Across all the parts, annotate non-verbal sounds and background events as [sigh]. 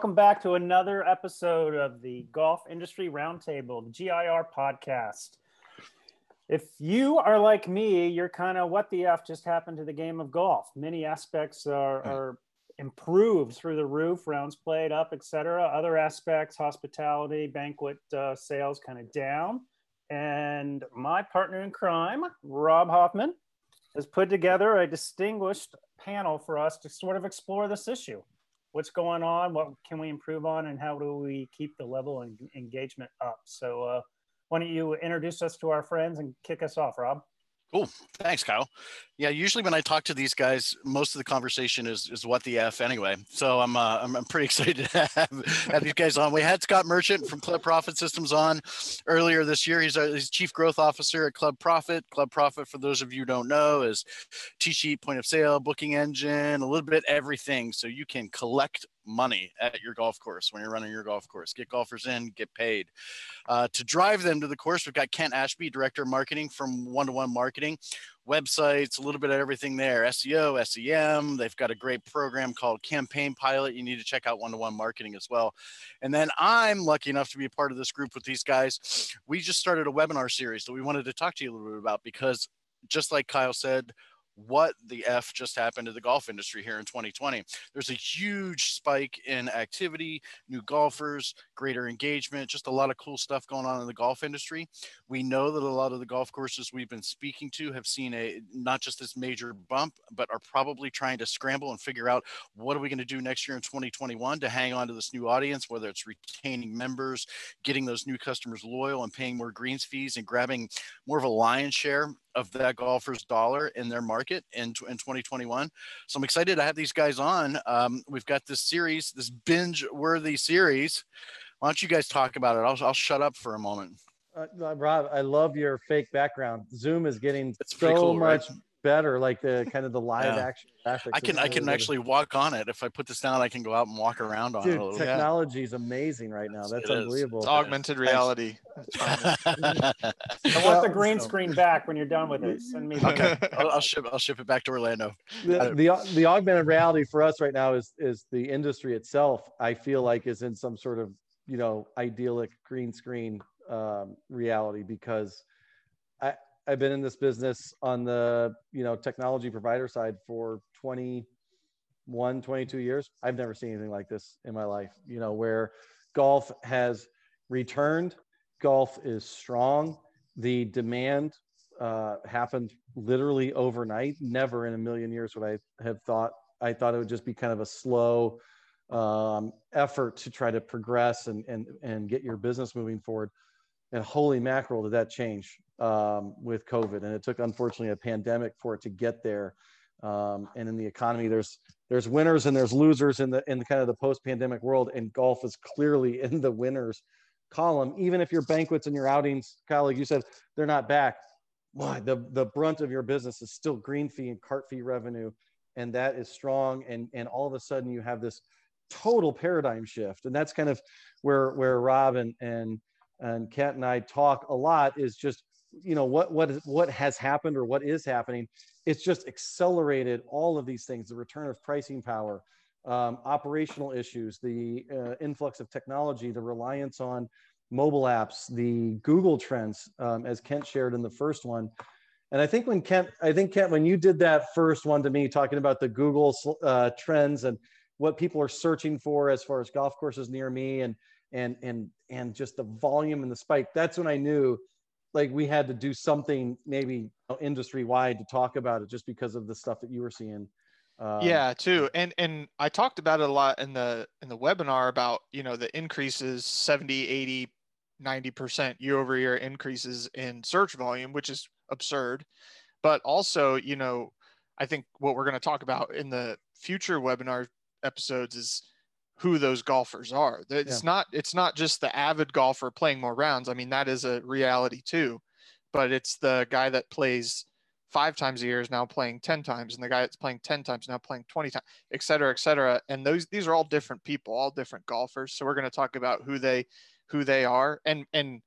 welcome back to another episode of the Golf Industry Roundtable, the GIR podcast. If you are like me, you're kind of what the F just happened to the game of golf. Many aspects are, are improved through the roof, rounds played up, etc. Other aspects, hospitality, banquet uh, sales, kind of down. And my partner in crime, Rob Hoffman, has put together a distinguished panel for us to sort of explore this issue. What's going on? What can we improve on? And how do we keep the level of engagement up? So, uh, why don't you introduce us to our friends and kick us off, Rob? Cool. Thanks, Kyle. Yeah, usually when I talk to these guys, most of the conversation is is what the f anyway. So I'm uh, I'm, I'm pretty [laughs] excited to have, have these guys on. We had Scott Merchant from Club Profit Systems on earlier this year. He's, a, he's chief growth officer at Club Profit. Club Profit, for those of you don't know, is tee sheet, point of sale, booking engine, a little bit everything. So you can collect money at your golf course when you're running your golf course. Get golfers in, get paid. Uh, to drive them to the course, we've got Kent Ashby, Director of Marketing from One to One Marketing. Websites, a little bit of everything there SEO, SEM. They've got a great program called Campaign Pilot. You need to check out One to One Marketing as well. And then I'm lucky enough to be a part of this group with these guys. We just started a webinar series that we wanted to talk to you a little bit about because just like Kyle said, what the F just happened to the golf industry here in 2020. There's a huge spike in activity, new golfers, greater engagement, just a lot of cool stuff going on in the golf industry. We know that a lot of the golf courses we've been speaking to have seen a not just this major bump, but are probably trying to scramble and figure out what are we going to do next year in 2021 to hang on to this new audience, whether it's retaining members, getting those new customers loyal and paying more greens fees and grabbing more of a lion's share of that golfer's dollar in their market in, in 2021. So I'm excited to have these guys on. Um, we've got this series, this binge worthy series. Why don't you guys talk about it? I'll, I'll shut up for a moment. Uh, Rob, I love your fake background. Zoom is getting it's so cool, much right? Better, like the kind of the live yeah. action graphics. I can I can actually walk on it. If I put this down, I can go out and walk around on Dude, it. Technology is amazing right now. That's it unbelievable. It's augmented reality. [laughs] I want the green screen back when you're done with it. Send me. Okay, [laughs] I'll, I'll, ship I'll ship it back to Orlando. The, the the augmented reality for us right now is is the industry itself. I feel like is in some sort of you know idyllic green screen um, reality because I I've been in this business on the, you know, technology provider side for 21, 22 years. I've never seen anything like this in my life, you know, where golf has returned, golf is strong. The demand uh, happened literally overnight. Never in a million years would I have thought. I thought it would just be kind of a slow um, effort to try to progress and, and, and get your business moving forward. And holy mackerel, did that change um, with COVID? And it took, unfortunately, a pandemic for it to get there. Um, and in the economy, there's there's winners and there's losers in the in the kind of the post-pandemic world, and golf is clearly in the winners column. Even if your banquets and your outings, Kyle, like you said, they're not back. Why the the brunt of your business is still green fee and cart fee revenue, and that is strong. And and all of a sudden you have this total paradigm shift, and that's kind of where where Rob and and and Kat and I talk a lot is just you know what what is, what has happened or what is happening. It's just accelerated all of these things: the return of pricing power, um, operational issues, the uh, influx of technology, the reliance on mobile apps, the Google trends, um, as Kent shared in the first one. And I think when Kent, I think Kent, when you did that first one to me, talking about the Google uh, trends and what people are searching for as far as golf courses near me, and and and and just the volume and the spike that's when i knew like we had to do something maybe industry wide to talk about it just because of the stuff that you were seeing. Um, yeah too. And and i talked about it a lot in the in the webinar about you know the increases 70 80 90% year over year increases in search volume which is absurd. But also you know i think what we're going to talk about in the future webinar episodes is who those golfers are. It's yeah. not it's not just the avid golfer playing more rounds. I mean, that is a reality too, but it's the guy that plays five times a year is now playing 10 times and the guy that's playing 10 times now playing 20 times, et cetera, et cetera. And those these are all different people, all different golfers. So we're going to talk about who they who they are. And and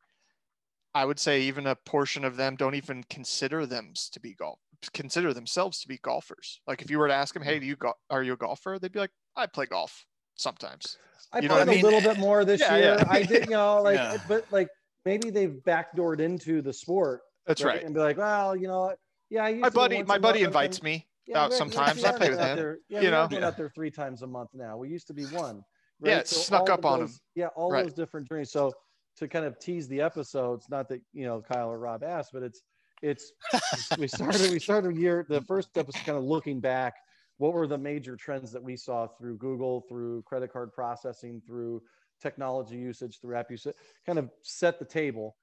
I would say even a portion of them don't even consider them to be golf consider themselves to be golfers. Like if you were to ask them, hey, do you go- are you a golfer? They'd be like, I play golf sometimes. I You know what played I a mean? little bit more this Yeah, year. yeah. I did, you know, like, Yeah. but like maybe they've backdoored into the sport. That's right. And be like, well, you know, yeah, I used My to buddy, my buddy month, and- invites me Yeah, out right, sometimes. I are play with out him. There, yeah, You we know? Yeah. out there three times a month now. We used to be one. Yeah, right? it snuck all up of on 'em. those- Yeah, all Right. those different journeys. So to kind of tease the episodes, not that you know Kyle or Rob asked, but it's it's we started we started a year the first episode kind of looking back. What were the major trends that we saw through Google, through credit card processing, through technology usage, through app usage? Kind of set the table,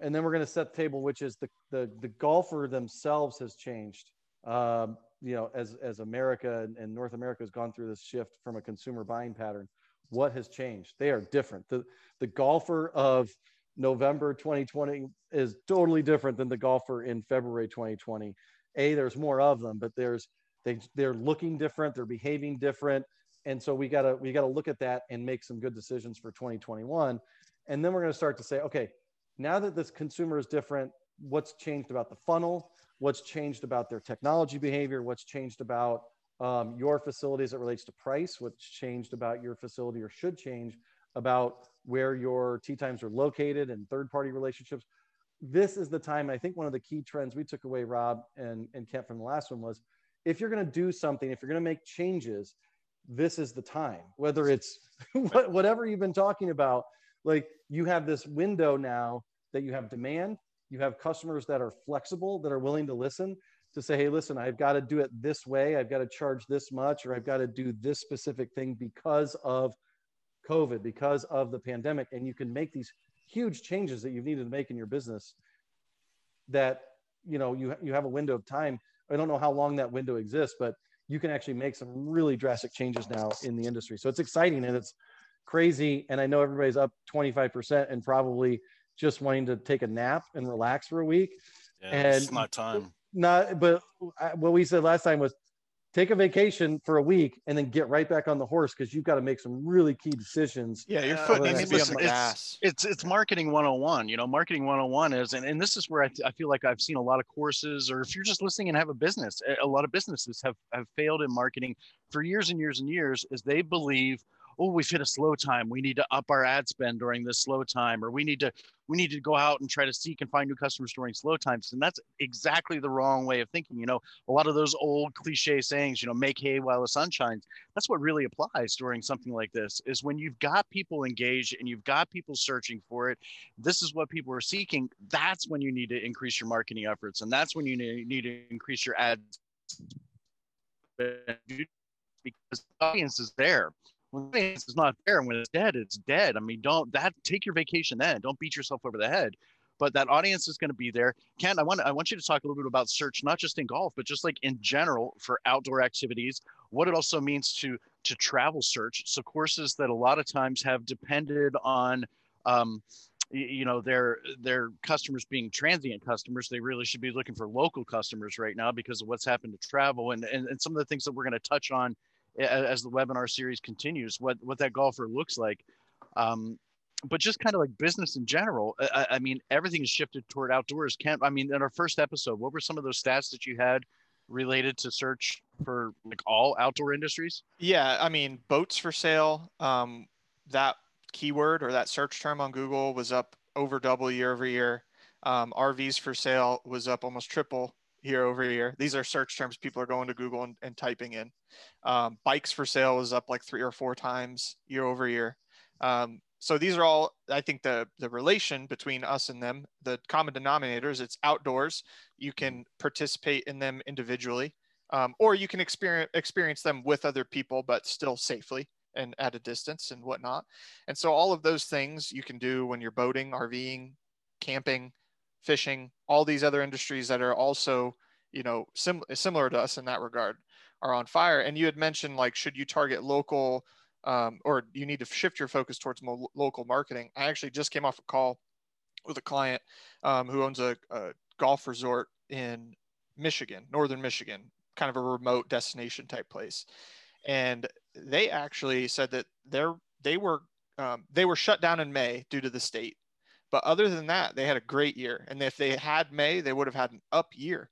and then we're going to set the table, which is the the the golfer themselves has changed. Um, you know, as as America and, and North America has gone through this shift from a consumer buying pattern, what has changed? They are different. The the golfer of November 2020 is totally different than the golfer in February 2020. A, there's more of them, but there's they they're looking different, they're behaving different, and so we gotta we gotta look at that and make some good decisions for 2021. And then we're gonna start to say, okay, now that this consumer is different, what's changed about the funnel? What's changed about their technology behavior? What's changed about um, your facility as it relates to price? What's changed about your facility or should change about where your tea times are located and third party relationships? This is the time. I think one of the key trends we took away, Rob and, and Kent from the last one was if you're going to do something, if you're going to make changes, this is the time, whether it's [laughs] whatever you've been talking about. Like you have this window now that you have demand, you have customers that are flexible, that are willing to listen to say, hey, listen, I've got to do it this way. I've got to charge this much, or I've got to do this specific thing because of COVID, because of the pandemic. And you can make these huge changes that you've needed to make in your business that, you know, you, you have a window of time. I don't know how long that window exists, but you can actually make some really drastic changes now in the industry. So it's exciting and it's crazy. And I know everybody's up 25% and probably just wanting to take a nap and relax for a week. Yeah, it's And- not time. Not, but I- what we said last time was take a vacation for a week and then get right back on the horse because you've got to make some really key decisions. Yeah, your foot I needs to be on the it's- gas. it's it's marketing 101 you know marketing 101 is and, and this is where I, I feel like i've seen a lot of courses or if you're just listening and have a business a- a lot of businesses have have failed in marketing for years and years and years as they believe oh we've hit a slow time. We need to up our ad spend during this slow time or we need to we need to go out and try to seek and find new customers during slow times and that's exactly the wrong way of thinking you know? A lot of those old cliche sayings you know make hay while the sun shines that's what really applies during something like this is when you've got people engaged and you've got people searching for it this is what people are seeking that's when you need to increase your marketing efforts and that's when you need to increase your ads. Because the audience is there is not there when it's dead it's dead. I mean don't that take your vacation then. Don't beat yourself over the head. But that audience is going to be there. Kent i want i want you to talk a little bit about search not just in golf but just like in general for outdoor activities what it also means to to travel search. So courses that a lot of times have depended on um, you know their their customers being transient customers. They really should be looking for local customers right now because of what's happened to travel and and, and some of the things that we're going to touch on as the webinar series continues what what that golfer looks like um, but just kind of like business in general I- I, mean everything is shifted toward outdoors Kent i mean in our first episode what were some of those stats that you had related to search for like all outdoor industries Yeah, I mean, boats for sale. Um, that keyword or that search term on Google was up over double year over year. Um, RVs for sale was up almost triple year over year. These are search terms people are going to Google and, and typing in. Um, bikes for sale was up like three or four times year over year. Um, so these are all, I think, the the relation between us and them. The common denominators. It's outdoors. You can participate in them individually um, or you can experience experience them with other people, but still safely and at a distance and whatnot. And so all of those things you can do when you're boating, RVing, camping, fishing, all these other industries that are also, you know, sim- similar to us in that regard are on fire. And you had mentioned like, should you target local um, or you need to shift your focus towards local marketing? I actually just came off a call with a client um, who owns a, a golf resort in Michigan, northern Michigan, kind of a remote destination type place. And they actually said that they're they were um, they were shut down in May due to the state, but other than that, they had a great year. And if they had May, they would have had an up year.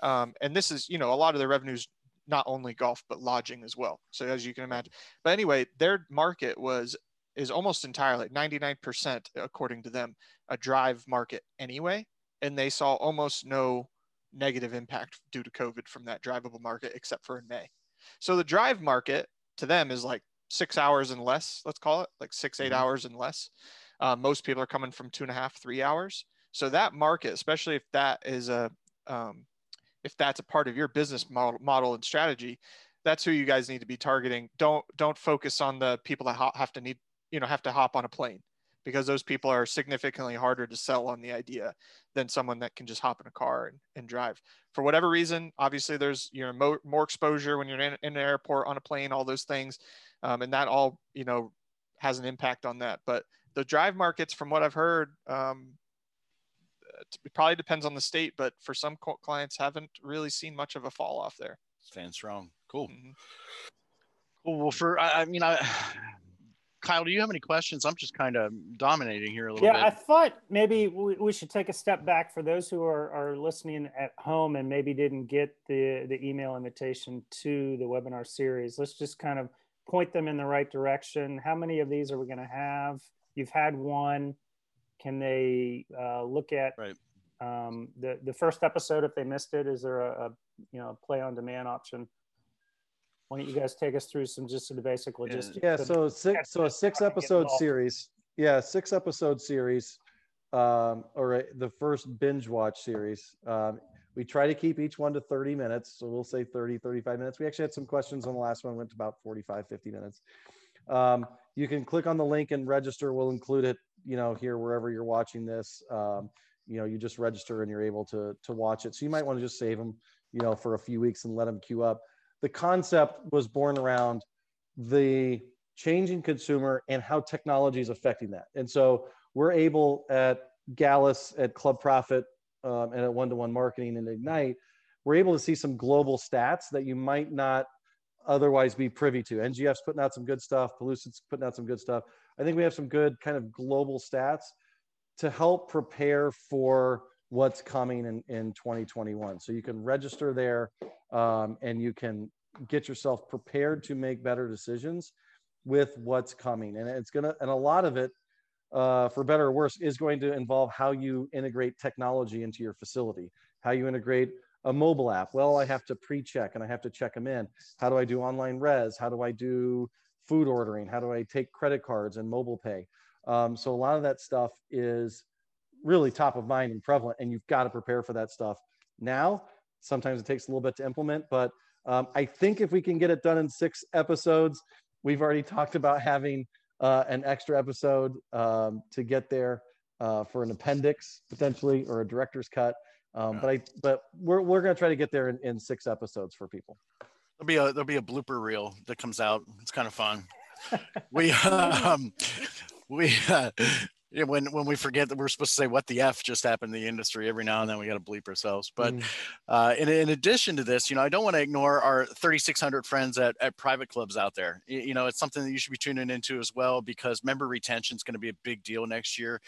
Um, and this is you know a lot of their revenues not only golf but lodging as well. So as you can imagine, but anyway, their market was is almost entirely 99% according to them a drive market anyway, and they saw almost no negative impact due to COVID from that drivable market except for in May. So the drive market to them is like six hours and less, let's call it like six, eight mm-hmm. hours and less. Uh, most people are coming from two and a half, three hours. So that market, especially if that is a, um, if that's a part of your business model, model and strategy, that's who you guys need to be targeting. Don't don't focus on the people that have to need you know have to hop on a plane because those people are significantly harder to sell on the idea than someone that can just hop in a car and, and drive for whatever reason obviously there's you know more, more exposure when you're in, in, an airport on a plane all those things um, and that all you know has an impact on that but the drive markets from what i've heard um, it probably depends on the state but for some clients haven't really seen much of a fall off there stand strong cool mm-hmm. cool well for I, I mean i [sighs] Kyle, do you have any questions? I'm just kind of dominating here a little yeah, bit. Yeah, I thought maybe we, we, should take a step back for those who are, are listening at home and maybe didn't get the, the email invitation to the webinar series. Let's just kind of point them in the right direction. How many of these are we going to have? You've had one. Can they uh, look at right. um, the the first episode if they missed it? Is there a, a you know play on demand option? Why don't you guys take us through some just the basic logistics? Yeah, so six, so a six episode series. Yeah, six episode series, um, or a, the first binge watch series. Um, we try to keep each one to 30 minutes. So we'll say 30, 35 minutes. We actually had some questions on the last one, went to about 45, 50 minutes. Um, you can click on the link and register. We'll include it, you know, here wherever you're watching this. Um, you know, you just register and you're able to to watch it. So you might want to just save them, you know, for a few weeks and let them queue up the concept was born around the changing consumer and how technology is affecting that. And so we're able at Gallus, at Club Profit, um, and at One to One Marketing and Ignite, we're able to see some global stats that you might not otherwise be privy to. NGF's putting out some good stuff. Pellucid's putting out some good stuff. I think we have some good kind of global stats to help prepare for what's coming in, in 2021. So you can register there um, and you can get yourself prepared to make better decisions with what's coming. And it's going to, and a lot of it, uh, for better or worse, is going to involve how you integrate technology into your facility, how you integrate a mobile app. Well, I have to pre-check and I have to check them in. How do I do online res? How do I do food ordering? How do I take credit cards and mobile pay? Um, so a lot of that stuff is really top of mind and prevalent, and you've got to prepare for that stuff now. Sometimes it takes a little bit to implement, but um, I think if we can get it done in six episodes, we've already talked about having uh, an extra episode um, to get there uh, for an appendix potentially or a director's cut. Um, but I, but we're, we're going to try to get there in, in six episodes for people. There'll be a there'll be a blooper reel that comes out. It's kind of fun. [laughs] we [laughs] um, we uh, yeah, when when we forget that we're supposed to say what the f just happened in the industry every now and then we got to bleep ourselves. But mm. uh, in, in addition to this you know i don't want to ignore our 3600 friends at, at private clubs out there. You, you, know it's something that you should be tuning into as well because member retention is going to be a big deal next year.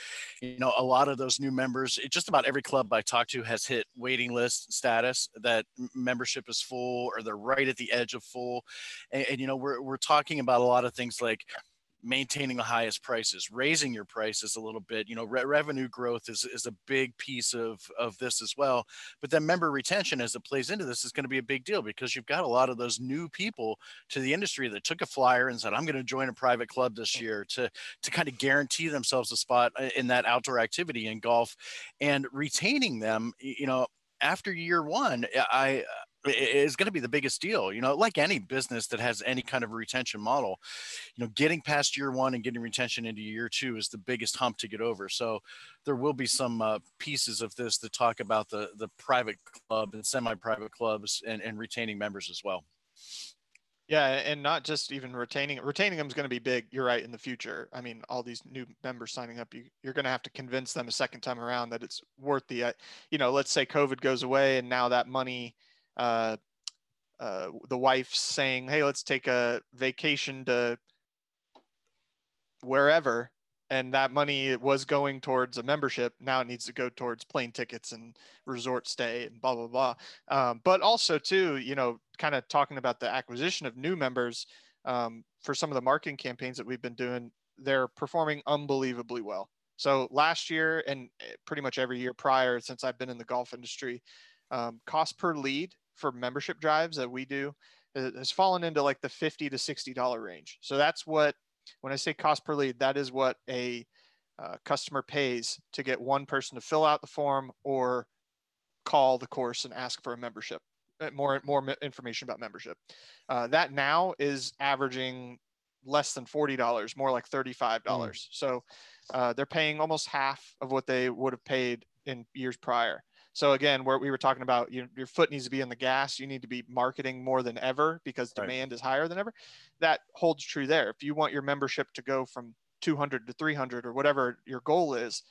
You know a lot of those new members it, just about every club i talk to has hit waiting list status that membership is full or they're right at the edge of full. And, and you know we're, we're talking about a lot of things like maintaining the highest prices, raising your prices a little bit. You know, re- revenue growth is, is a big piece of, of this as well. But then member retention, as it plays into this, is going to be a big deal because you've got a lot of those new people to the industry that took a flyer and said, I'm going to join a private club this year to, to kind of guarantee themselves a spot uh, in that outdoor activity in golf and retaining them, you know, after year one, I is going to be the biggest deal. You know, like any business that has any kind of retention model, you know, getting past year one and getting retention into year two is the biggest hump to get over. So there will be some uh, pieces of this that talk about the the private club and semi-private clubs and, and retaining members as well. Yeah, and not just even retaining retaining them is going to be big. You're right in the future. I mean, all these new members signing up, you, you're going to have to convince them a second time around that it's worth the, uh, you know, let's say COVID goes away and now that money uh, uh, the wife saying, "Hey, let's take a vacation to wherever," and that money was going towards a membership. Now it needs to go towards plane tickets and resort stay and blah blah blah. Um, but also too, you know, kind of talking about the acquisition of new members um, for some of the marketing campaigns that we've been doing. They're performing unbelievably well. So last year and eh, pretty much every year prior since I've been in the golf industry, um, cost per lead for membership drives that we do has fallen into like the 50 to 60 dollar range. So that's what when I say cost per lead, that is what a uh, customer pays to get one person to fill out the form or call the course and ask for a membership. Uh, more more information about membership. Uh, that now is averaging less than forty dollars, more like thirty five dollars. Mm. So uh, they're paying almost half of what they would have paid in years prior. So again, where we were talking about you, your foot needs to be in the gas, you need to be marketing more than ever because demand right. is higher than ever. That holds true there. If you want your membership to go from 200 to 300 or whatever your goal is,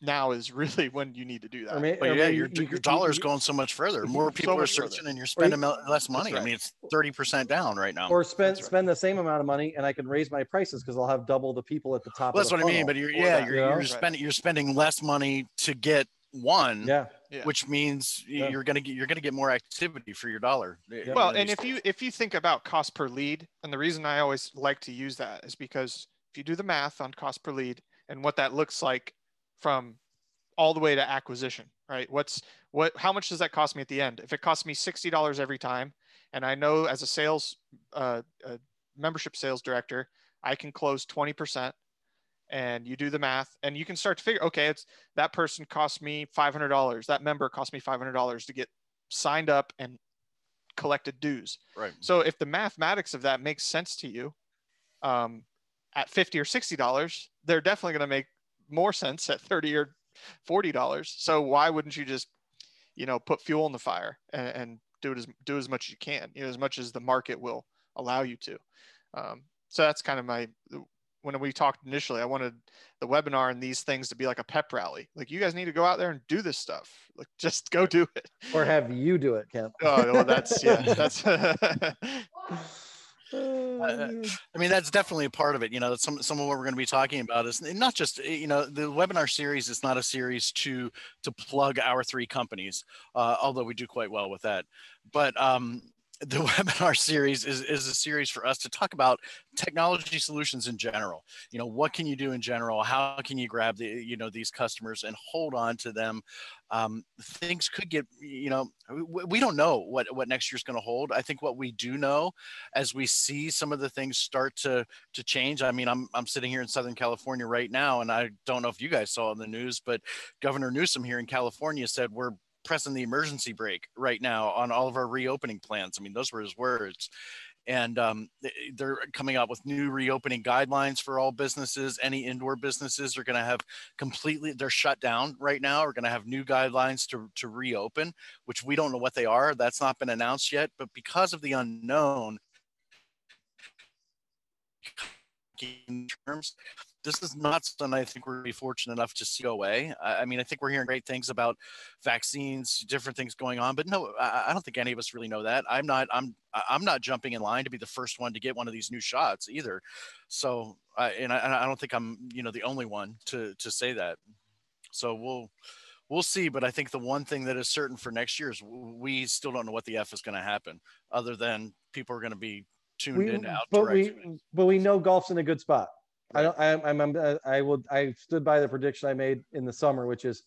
now is [laughs] really when you need to do that. May, but yeah, your, you, your dollar is going so much further. More people so are searching, further. and you're spending you, less money. Right. I mean, it's thirty percent down right now. Or spend right. spend the same amount of money, and I can raise my prices because I'll have double the people at the top. Well, that's what funnel. I mean. But you're yeah, you're, you're spending you're spending less money to get one yeah. which means yeah. you're gonna get you're gonna get more activity for your dollar yeah. well and if you if you think about cost per lead and the reason i always like to use that is because if you do the math on cost per lead and what that looks like from all the way to acquisition right what's what how much does that cost me at the end if it costs me $60 every time and i know as a sales uh, a membership sales director i can close 20% and you do the math and you can start to figure okay it's that person cost me $500 that member cost me $500 to get signed up and collected dues. Right. So if the mathematics of that makes sense to you um, at 50 or 60 dollars they're definitely going to make more sense at 30 or 40 dollars. So why wouldn't you just you know put fuel in the fire and, and, do it as do as much as you can you know as much as the market will allow you to. Um, so that's kind of my when we talked initially, I wanted the webinar and these things to be like a pep rally. Like you guys need to go out there and do this stuff. Like [laughs] just go do it. Or have you do it, Kent. oh, well, that's [laughs] yeah, that's. [laughs] I mean, that's definitely a part of it. You know, some some of what we're going to be talking about is not just you know the webinar series is not a series to to plug our three companies, uh, although we do quite well with that. But um, the [laughs] webinar series is, is a series for us to talk about technology solutions in general. You know what can you do in general? How can you grab the you know these customers and hold on to them? Um, things could get you know we, we don't know what what next year's going to hold. I think what we do know as we see some of the things start to to change i mean i'm i'm sitting here in southern california right now and i don't know if you guys saw in the news but governor newsom here in california said we're pressing the emergency brake right now on all of our reopening plans. I mean, those were his words. And um, they're coming out with new reopening guidelines for all businesses. Any indoor businesses are going to have completely, they're shut down right now, are going to have new guidelines to, to reopen, which we don't know what they are. That's not been announced yet. But because of the unknown, in terms this is not something I think we're be fortunate enough to see away. I, I, mean, I think we're hearing great things about vaccines, different things going on, but no, I, I, don't think any of us really know that. I'm not, I'm, I'm not jumping in line to be the first one to get one of these new shots either. So, I, and I, I don't think I'm, you know, the only one to to say that. So we'll we'll see. But I think the one thing that is certain for next year is we still don't know what the F is going to happen, other than people are going to be tuned we, in out. But we, but we know golf's in a good spot. I don't. I, I'm, I'm. I will. I stood by the prediction I made in the summer, which is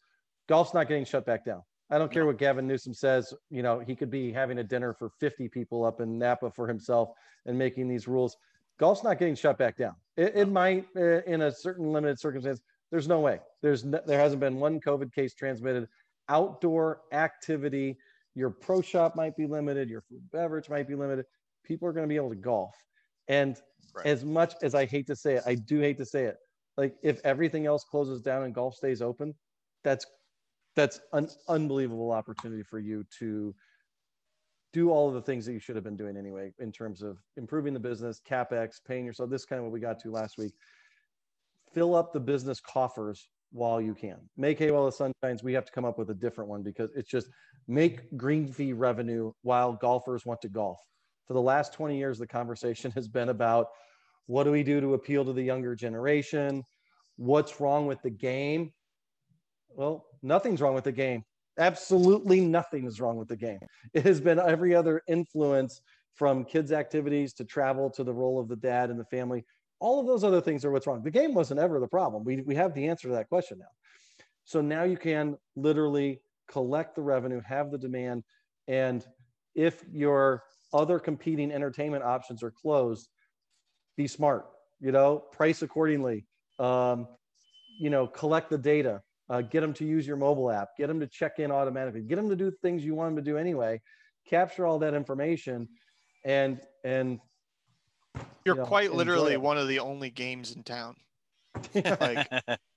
golf's not getting shut back down. I don't care what Gavin Newsom says. You know, he could be having a dinner for 50 people up in Napa for himself and making these rules. Golf's not getting shut back down. It, it might, uh, in a certain limited circumstance. There's no way. There's no, there hasn't been one COVID case transmitted. Outdoor activity. Your pro shop might be limited. Your food beverage might be limited. People are going to be able to golf, and Right. As much as I hate to say it, I do hate to say it. Like if everything else closes down and golf stays open, that's that's an unbelievable opportunity for you to do all of the things that you should have been doing anyway in terms of improving the business, capex, paying yourself. This kind of what we got to last week. Fill up the business coffers while you can. Make hay while the sun shines. We have to come up with a different one because it's just make green fee revenue while golfers want to golf. For the last 20 years, the conversation has been about what do we do to appeal to the younger generation? what's wrong with the game? Well, nothing's wrong with the game. Absolutely nothing is wrong with the game. It has been every other influence from kids' activities to travel to the role of the dad and the family. All of those other things are what's wrong. The game wasn't ever the problem. We, we have the answer to that question now. So now you can literally collect the revenue, have the demand, and if your other competing entertainment options are closed, be smart, you know, price accordingly, um, you know, collect the data, uh, get them to use your mobile app, get them to check in automatically, get them to do things you want them to do anyway, capture all that information and, and you're you know, quite literally one of the only games in town. [laughs] like,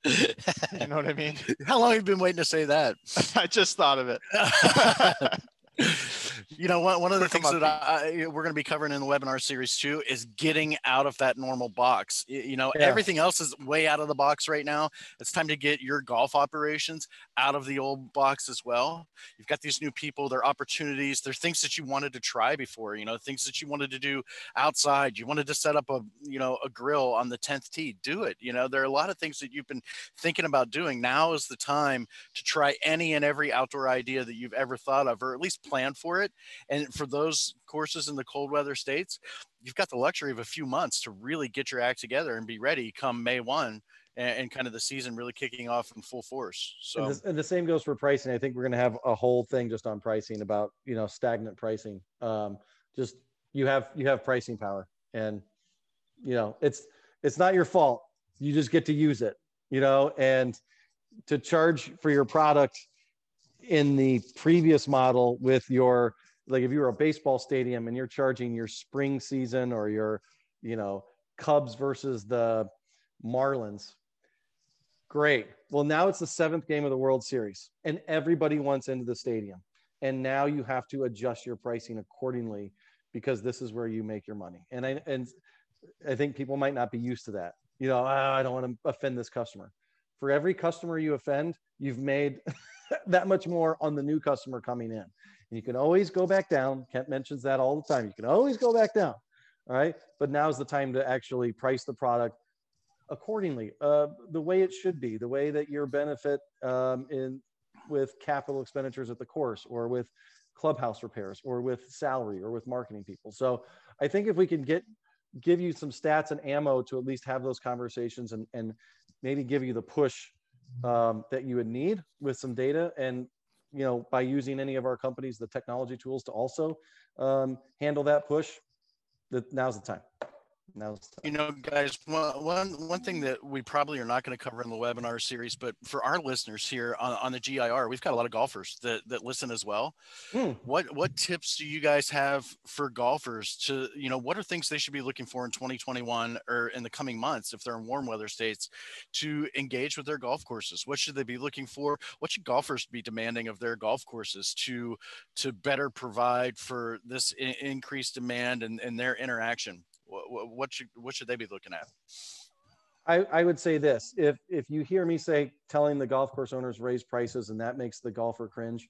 you know what I mean? How long have you been waiting to say that? [laughs] I just thought of it. [laughs] you know, one, one of the things that I, we're going to be covering in the webinar series too is getting out of that normal box. You know, yeah. everything else is way out of the box right now. It's time to get your golf operations out of the old box as well. You've got these new people, their opportunities, they're things that you wanted to try before, you know, things that you wanted to do outside. You wanted to set up a, you know, a grill on the 10th tee, do it. You know, there are a lot of things that you've been thinking about doing. Now is the time to try any and every outdoor idea that you've ever thought of, or at least plan for it and for those courses in the cold weather states, you've got the luxury of a few months to really get your act together and be ready come May 1 and, and kind of the season really kicking off in full force. So, and, and the same goes for pricing. I think we're going to have a whole thing just on pricing about, you know, stagnant pricing. Um, just you have, you have pricing power and, you know, it's, it's not your fault. You just get to use it, you know, and to charge for your product in the previous model with your like if you were a baseball stadium and you're charging your spring season or your you know cubs versus the marlins great. Well now it's the seventh game of the world series and everybody wants into the stadium. And now you have to adjust your pricing accordingly because this is where you make your money. And i and i think people might not be used to that. You know oh, i don't want to offend this customer. For every customer you offend you've made [laughs] that much more on the new customer coming in. And you can always go back down. Kent mentions that all the time. You can always go back down. All right. But now's the time to actually price the product accordingly, uh, the way it should be, the way that your benefit um, in with capital expenditures at the course or with clubhouse repairs or with salary or with marketing people. So I think if we can get give you some stats and ammo to at least have those conversations and, and maybe give you the push um, that you would need with some data and you know by using any of our companies the technology tools to also um, handle that push that now's the time now you know guys one, one one thing that we probably are not going to cover in the webinar series but for our listeners here on, on the gir we've got a lot of golfers that, that listen as well. Mm. what what tips do you guys have for golfers to you know what are things they should be looking for in 2021 or in the coming months if they're in warm weather states to engage with their golf courses? What should they be looking for? What should golfers be demanding of their golf courses to to better provide for this I- increased demand and, and their interaction what, should what should they be looking at? I, I would say this: if if you hear me say telling the golf course owners raise prices and that makes the golfer cringe,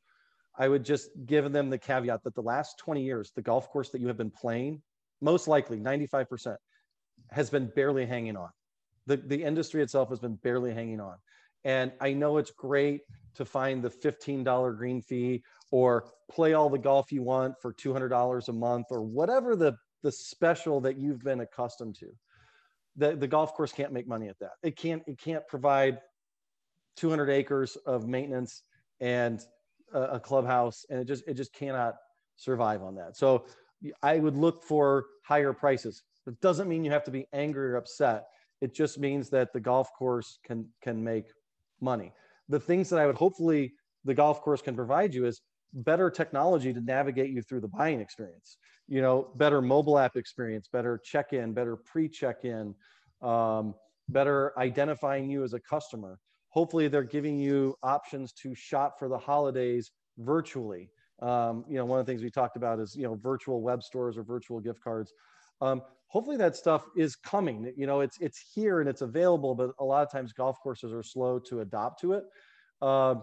I would just give them the caveat that the last 20 years, the golf course that you have been playing, most likely 95%, has been barely hanging on. The, the industry itself has been barely hanging on. And I know it's great to find the $15 green fee or play all the golf you want for $200 a month or whatever the the special that you've been accustomed to. The, the golf course can't make money at that. It can't, it can't provide 200 acres of maintenance and a, a clubhouse and it just, it just cannot survive on that. So I would look for higher prices. It doesn't mean you have to be angry or upset. It just means that the golf course can, can make money. The things that I would hopefully the golf course can provide you is better technology to navigate you through the buying experience you know better mobile app experience better check-in better pre-check-in um, better identifying you as a customer. Hopefully they're giving you options to shop for the holidays virtually. Um, you know one of the things we talked about is you know virtual web stores or virtual gift cards. Um, hopefully that stuff is coming. You know it's it's here and it's available but a lot of times golf courses are slow to adopt to it. Uh,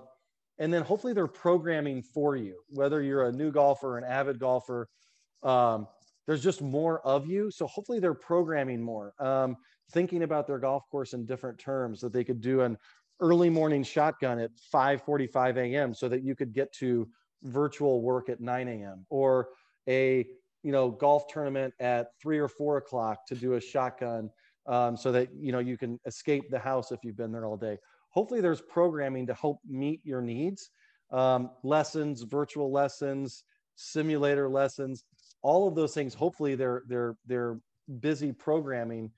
and then hopefully they're programming for you whether you're a new golfer an avid golfer um, there's just more of you. So hopefully they're programming more, um, thinking about their golf course in different terms that they could do an early morning shotgun at 5:45 a.m. so that you could get to virtual work at 9 a.m. or a you know golf tournament at three or four o'clock to do a shotgun um, so that you know you can escape the house if you've been there all day. Hopefully, there's programming to help meet your needs, um, lessons, virtual lessons, simulator lessons, all of those things. Hopefully, they're they're they're busy programming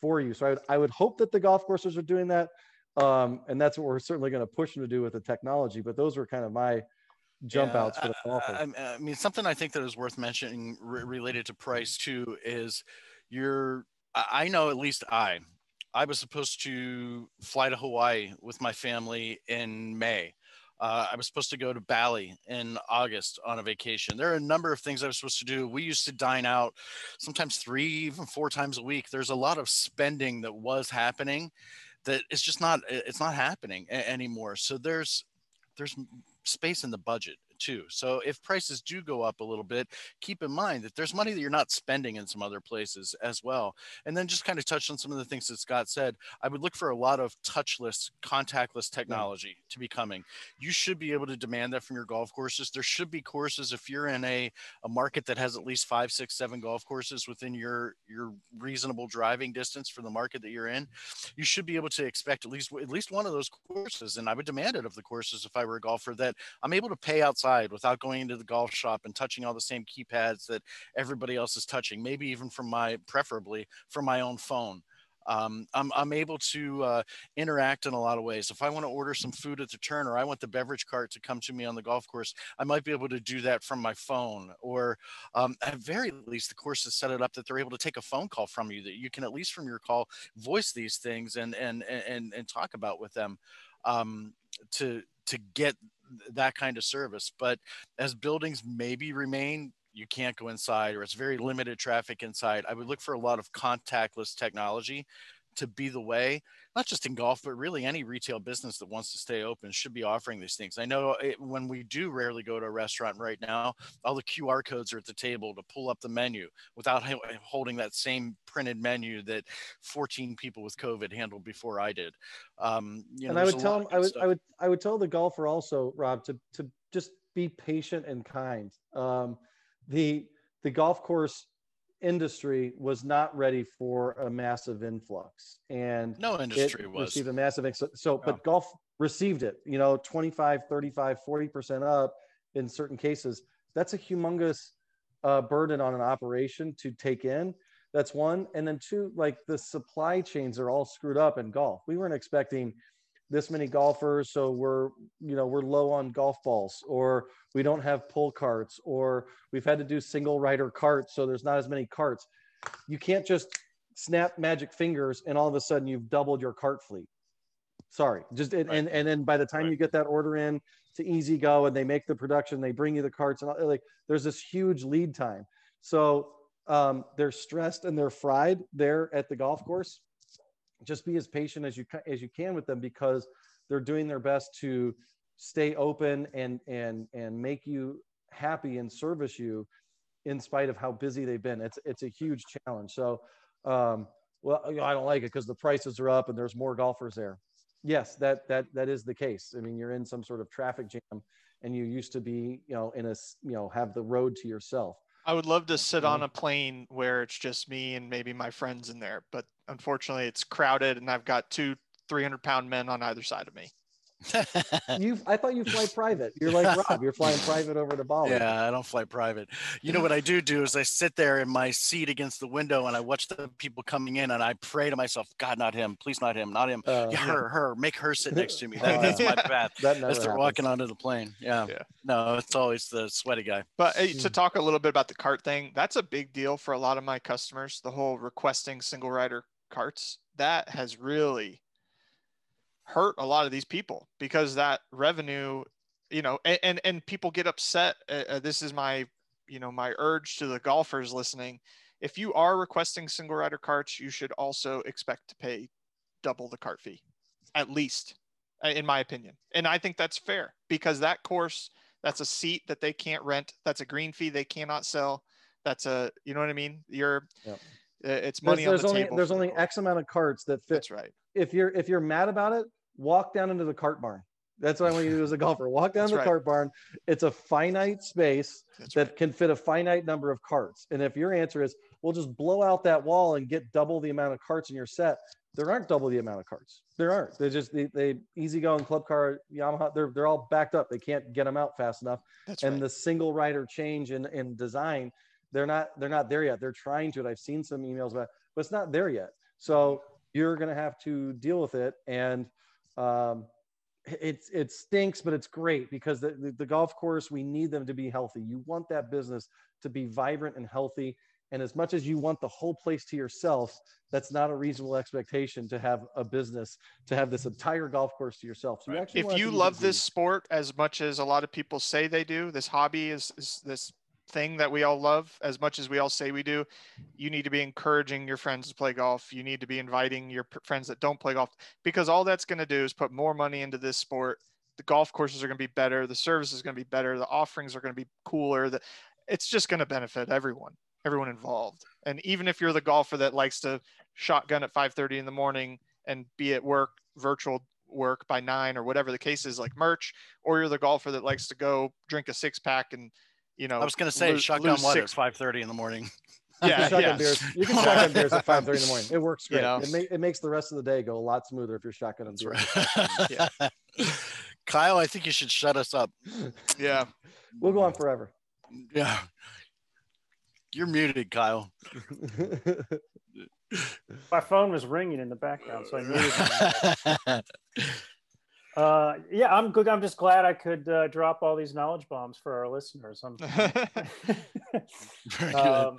for you. So I would, I would hope that the golf courses are doing that, um, and that's what we're certainly going to push them to do with the technology. But those were kind of my jump Yeah, outs for the golfers. I, I mean, something I think that is worth mentioning re- related to price too is you're. I I know at least I, I was supposed to fly to Hawaii with my family in May. Uh, I was supposed to go to Bali in August on a vacation. There are a number of things I was supposed to do. We used to dine out sometimes three, even four times a week. There's a lot of spending that was happening that it's just not it's not happening a- anymore. So there's there's space in the budget too. So if prices do go up a little bit, keep in mind that there's money that you're not spending in some other places as well. And then just kind of touch on some of the things that Scott said. I would look for a lot of touchless, contactless technology to be coming. You should be able to demand that from your golf courses. There should be courses if you're in a, a market that has at least five, six, seven golf courses within your your reasonable driving distance for the market that you're in. You should be able to expect at least at least one of those courses, and I would demand it of the courses if I were a golfer that I'm able to pay outside without going into the golf shop and touching all the same keypads that everybody else is touching, maybe even from my, preferably from my own phone. Um, I'm, I'm able to uh, interact in a lot of ways. If I want to order some food at the turn or I want the beverage cart to come to me on the golf course, I might be able to do that from my phone. Or um, at very least, the course has set it up that they're able to take a phone call from you that you can at least from your call voice these things and and and and talk about with them um, to to get that kind of service. But as buildings maybe remain, you can't go inside or it's very limited traffic inside. I would look for a lot of contactless technology to be the way, not just in golf, but really any retail business that wants to stay open should be offering these things. I know it, when we do rarely go to a restaurant right now, all the QR codes are at the table to pull up the menu without holding that same printed menu that 14 people with COVID handled before I did. Um, you know, and I would tell of I would, stuff. I would, I would tell the golfer also, Rob, to to just be patient and kind. Um, the the golf course industry was not ready for a massive influx, and no industry was. received a massive ex- so Yeah. but golf received it you know 25 35 40% up in certain cases that's a humongous uh, burden on an operation to take in that's one and then two like the supply chains are all screwed up in golf we weren't expecting this many golfers so we're you know we're low on golf balls or we don't have pull carts or we've had to do single rider carts so there's not as many carts you can't just snap magic fingers and all of a sudden you've doubled your cart fleet sorry just and, Right. and and then by the time Right. you get that order in to E-Z-GO and they make the production they bring you the carts and all, like there's this huge lead time so um, they're stressed and they're fried there at the golf course just be as patient as you as you can with them because they're doing their best to stay open and and and make you happy and service you in spite of how busy they've been. It's it's a huge challenge. So um well you know, i don't like it because the prices are up and there's more golfers there. Yes that that that is the case. I mean you're in some sort of traffic jam and you used to be you know in a you know have the road to yourself. I would love to sit on a plane where it's just me and maybe my friends in there, but unfortunately it's crowded and I've got two 300 pound men on either side of me. [laughs] you i thought you fly private you're like [laughs] rob you're flying private over to bali Yeah, I don't fly private. You know what I do do is I sit there in my seat against the window and I watch the people coming in and I pray to myself, God, not him, please, not him, not him. Uh, yeah, her, her, make her sit next to me. That, that's my [laughs] path. that As they're happens. walking onto the plane. Yeah. Yeah. No, it's always the sweaty guy. But uh, to Mm. talk a little bit about the cart thing, that's a big deal for a lot of my customers. The whole requesting single rider carts that has really hurt a lot of these people because that revenue, you know, and and, and people get upset. Uh, uh, this is my, you know, my urge to the golfers listening. If you are requesting single rider carts, you should also expect to pay double the cart fee, at least, uh, in my opinion. And I think that's fair because that course that's a seat that they can't rent. That's a green fee they cannot sell. that's a you know what I mean. You're Yep. Uh, it's There's, money there's on the only table. there's only. X amount of carts that fit. That's right. If you're if you're mad about it, walk down into the cart barn. That's what I want you to do as a golfer. Walk down That's the right. cart barn. It's a finite space That's that right. can fit a finite number of carts. And if your answer is, we'll just blow out that wall and get double the amount of carts in your set, there aren't double the amount of carts. There aren't. They're just they, they easy going Club Car Yamaha. They're they're all backed up. They can't get them out fast enough. That's and right. the single rider change in, in design, they're not they're not there yet. They're trying to it. I've seen some emails about, it, but it's not there yet. So you're gonna have to deal with it. And um, it's it stinks, but it's great because the, the, the golf course we need them to be healthy. You want that business to be vibrant and healthy. And as much as you want the whole place to yourself, that's not a reasonable expectation to have a business to have this entire golf course to yourself. So you Right. if you love this sport as much as a lot of people say they do, this hobby is, is this thing that we all love as much as we all say we do, you need to be encouraging your friends to play golf. You need to be inviting your friends that don't play golf because all that's going to do is put more money into this sport. The golf courses are going to be better. The service is going to be better. The offerings are going to be cooler. The, it's just going to benefit everyone, everyone involved. And even if you're the golfer that likes to shotgun at 5:30 in the morning and be at work, virtual work by nine or whatever the case is, like merch, or you're the golfer that likes to go drink a six pack and you know. I was going to say lo- shotgun lose what at six- five thirty in the morning. [laughs] Yeah, can shotgun yeah. beers. You can shotgun beers at five thirty in the morning. It works [laughs] You great. know? It, ma- it makes the rest of the day go a lot smoother if you're shotgunning That's beers. right. [laughs] Kyle, I think you should shut us up. Yeah. We'll go on forever. Yeah. You're muted, Kyle. My phone was ringing in the background, so I muted it. Uh, yeah, I'm good. I'm just glad I could uh, drop all these knowledge bombs for our listeners. I'm, [laughs] [laughs] um,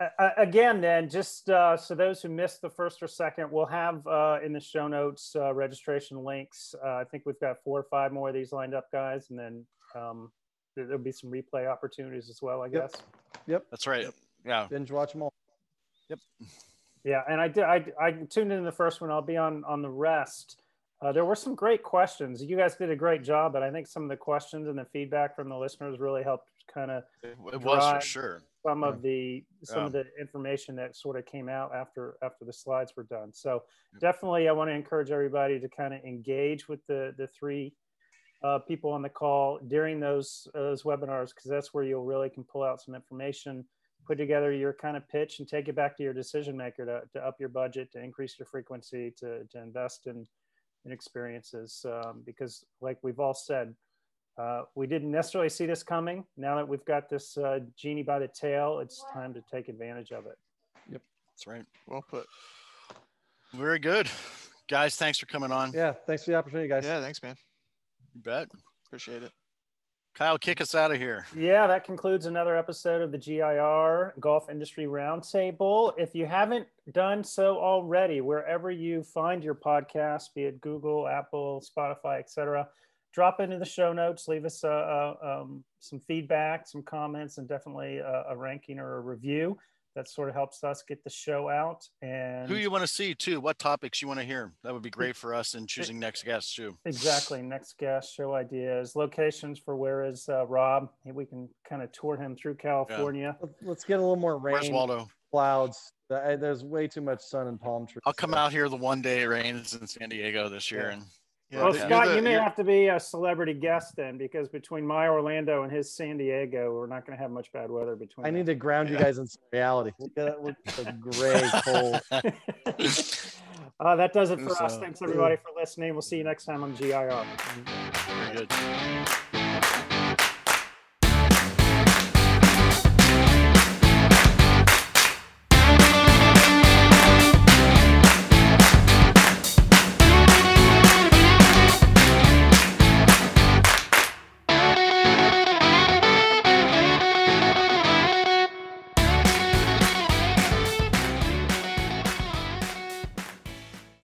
a- a- again, then, just uh, so those who missed the first or second, we'll have uh, in the show notes uh, registration links. Uh, I think we've got four or five more of these lined up, guys, and then um, there- there'll be some replay opportunities as well, I guess. Yep. guess. That's right. Yep. Yeah. Binge watch them all. Yep. Yeah, and I did. I, I tuned in the first one. I'll be on on the rest. Uh, there were some great questions. You guys did a great job, but I think some of the questions and the feedback from the listeners really helped kind of It, it was for sure. some of the some Yeah. of the information that sort of came out after after the slides were done. So Yep. definitely, I want to encourage everybody to kind of engage with the the three uh, people on the call during those those webinars because that's where you'll really can pull out some information, put together your kind of pitch, and take it back to your decision maker to, to up your budget, to increase your frequency, to to invest in in experiences. Um, because like we've all said, uh, we didn't necessarily see this coming. Now that we've got this uh, genie by the tail, it's time to take advantage of it. Yep. That's right. well put. Very good. Guys, thanks for coming on. Yeah. Thanks for the opportunity, guys. Yeah. Thanks, man. You bet. Appreciate it. Kyle, kick us out of here. Yeah, that concludes another episode of the GIR Golf Industry Roundtable. If you haven't done so already, wherever you find your podcast, be it Google, Apple, Spotify, etc., drop into the show notes, leave us uh, uh, um, some feedback, some comments, and definitely a, a ranking or a review. That sort of helps us get the show out. And Who you want to see too? What topics you want to hear? That would be great for us in choosing next guests too. Exactly. Next guest, show ideas, locations for where is uh, Rob? We can kind of tour him through California. Let's- Let's get a little more rain, Where's Waldo? clouds. There's way too much sun and palm trees. I'll come out here the one day it rains in San Diego this year, Yeah. and Yeah, well, Scott, the- you may you're- have to be a celebrity guest then, because between my Orlando and his San Diego, we're not going to have much bad weather between. I need to ground you guys in some reality. Look at it. Look at the gray, [laughs] cold. uh, that does it for us. Thanks everybody for listening. We'll see you next time on GIR. very good.